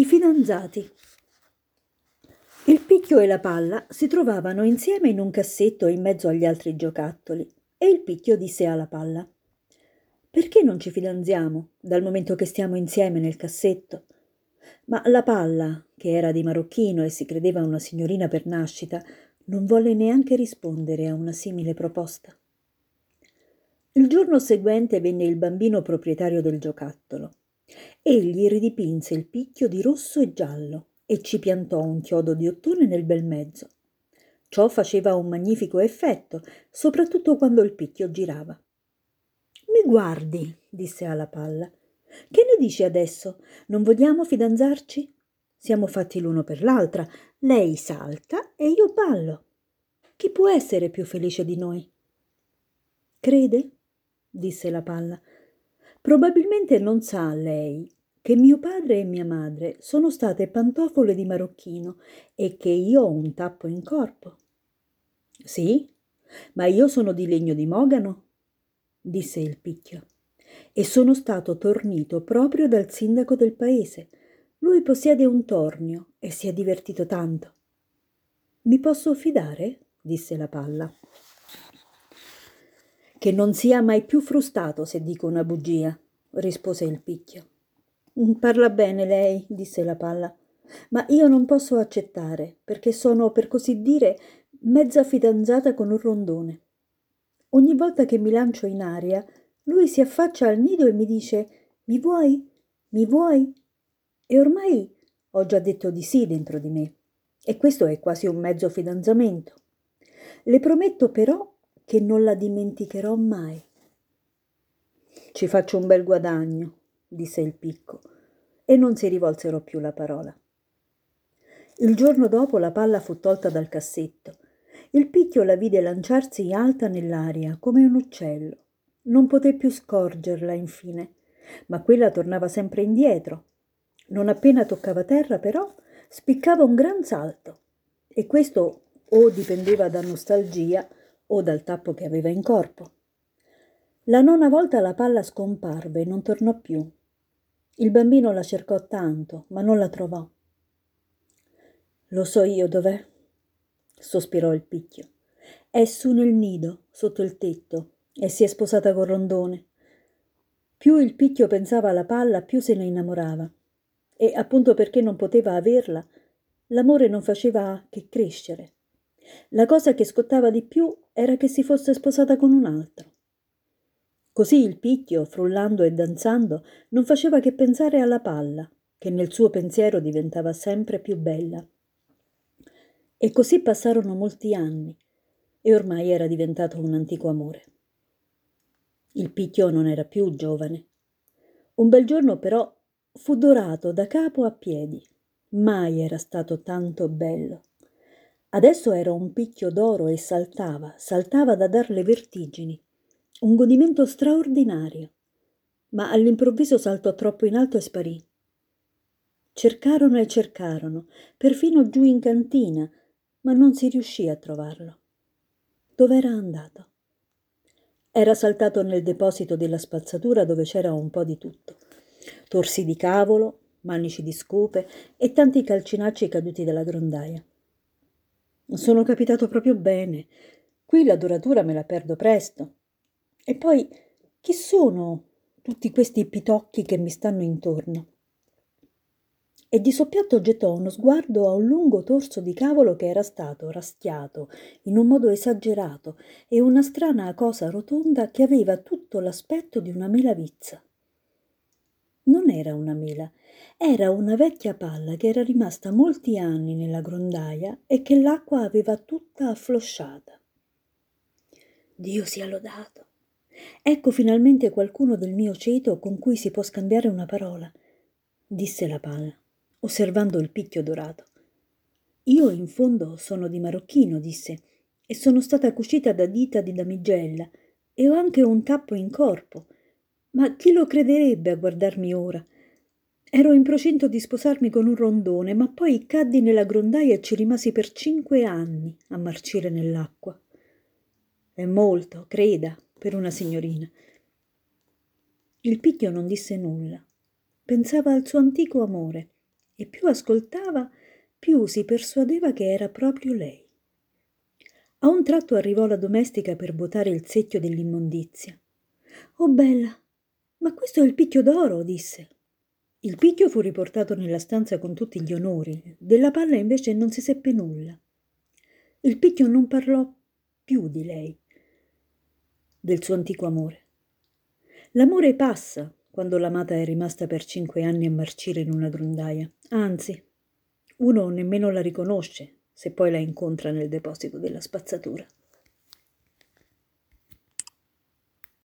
I fidanzati. Il picchio e la palla si trovavano insieme in un cassetto in mezzo agli altri giocattoli e il picchio disse alla palla Perché non ci fidanziamo dal momento che stiamo insieme nel cassetto? Ma la palla, che era di marocchino e si credeva una signorina per nascita, non volle neanche rispondere a una simile proposta. Il giorno seguente venne il bambino proprietario del giocattolo. Egli ridipinse il picchio di rosso e giallo e ci piantò un chiodo di ottone nel bel mezzo. Ciò faceva un magnifico effetto, soprattutto quando il picchio girava. Mi guardi, disse alla palla. Che ne dici adesso? Non vogliamo fidanzarci? Siamo fatti l'uno per l'altra. Lei salta e io ballo. Chi può essere più felice di noi? Crede? disse la palla. Probabilmente non sa lei che mio padre e mia madre sono state pantofole di marocchino e che io ho un tappo in corpo. Sì, ma io sono di legno di mogano, disse il picchio, e sono stato tornito proprio dal sindaco del paese. Lui possiede un tornio e si è divertito tanto. Mi posso fidare? disse la palla che non sia mai più frustato se dico una bugia, rispose il picchio. Mm, parla bene lei, disse la palla, ma io non posso accettare, perché sono, per così dire, mezza fidanzata con un rondone. Ogni volta che mi lancio in aria, lui si affaccia al nido e mi dice Mi vuoi? Mi vuoi? E ormai ho già detto di sì dentro di me. E questo è quasi un mezzo fidanzamento. Le prometto però che non la dimenticherò mai. Ci faccio un bel guadagno, disse il picco, e non si rivolsero più la parola. Il giorno dopo la palla fu tolta dal cassetto. Il picchio la vide lanciarsi alta nell'aria come un uccello. Non poté più scorgerla infine, ma quella tornava sempre indietro. Non appena toccava terra, però, spiccava un gran salto. E questo o dipendeva da nostalgia o dal tappo che aveva in corpo. La nona volta la palla scomparve e non tornò più. Il bambino la cercò tanto, ma non la trovò. Lo so io dov'è, sospirò il picchio. È su nel nido, sotto il tetto, e si è sposata con Rondone. Più il picchio pensava alla palla, più se ne innamorava. E appunto perché non poteva averla, l'amore non faceva che crescere. La cosa che scottava di più era che si fosse sposata con un altro. Così il picchio, frullando e danzando, non faceva che pensare alla palla, che nel suo pensiero diventava sempre più bella. E così passarono molti anni, e ormai era diventato un antico amore. Il picchio non era più giovane. Un bel giorno però fu dorato da capo a piedi. Mai era stato tanto bello. Adesso era un picchio d'oro e saltava, saltava da dar le vertigini. Un godimento straordinario. Ma all'improvviso saltò troppo in alto e sparì. Cercarono e cercarono, perfino giù in cantina, ma non si riuscì a trovarlo. Dov'era andato? Era saltato nel deposito della spazzatura dove c'era un po' di tutto. Torsi di cavolo, manici di scope e tanti calcinacci caduti dalla grondaia. Sono capitato proprio bene. Qui la doratura me la perdo presto. E poi, chi sono tutti questi pitocchi che mi stanno intorno? E di soppiatto gettò uno sguardo a un lungo torso di cavolo che era stato raschiato in un modo esagerato e una strana cosa rotonda che aveva tutto l'aspetto di una mela vizza. Non era una mela, era una vecchia palla che era rimasta molti anni nella grondaia e che l'acqua aveva tutta afflosciata. Dio sia lodato. Ecco finalmente qualcuno del mio ceto con cui si può scambiare una parola, disse la palla, osservando il picchio dorato. Io in fondo sono di marocchino, disse, e sono stata cucita da dita di damigella e ho anche un tappo in corpo. Ma chi lo crederebbe a guardarmi ora? Ero in procinto di sposarmi con un rondone, ma poi caddi nella grondaia e ci rimasi per cinque anni a marcire nell'acqua. È molto, creda, per una signorina. Il picchio non disse nulla. Pensava al suo antico amore e più ascoltava, più si persuadeva che era proprio lei. A un tratto arrivò la domestica per vuotare il secchio dell'immondizia. Oh bella, ma questo è il picchio d'oro, disse. Il picchio fu riportato nella stanza con tutti gli onori, della palla invece non si seppe nulla. Il picchio non parlò più di lei, del suo antico amore. L'amore passa quando l'amata è rimasta per cinque anni a marcire in una grondaia. Anzi, uno nemmeno la riconosce se poi la incontra nel deposito della spazzatura.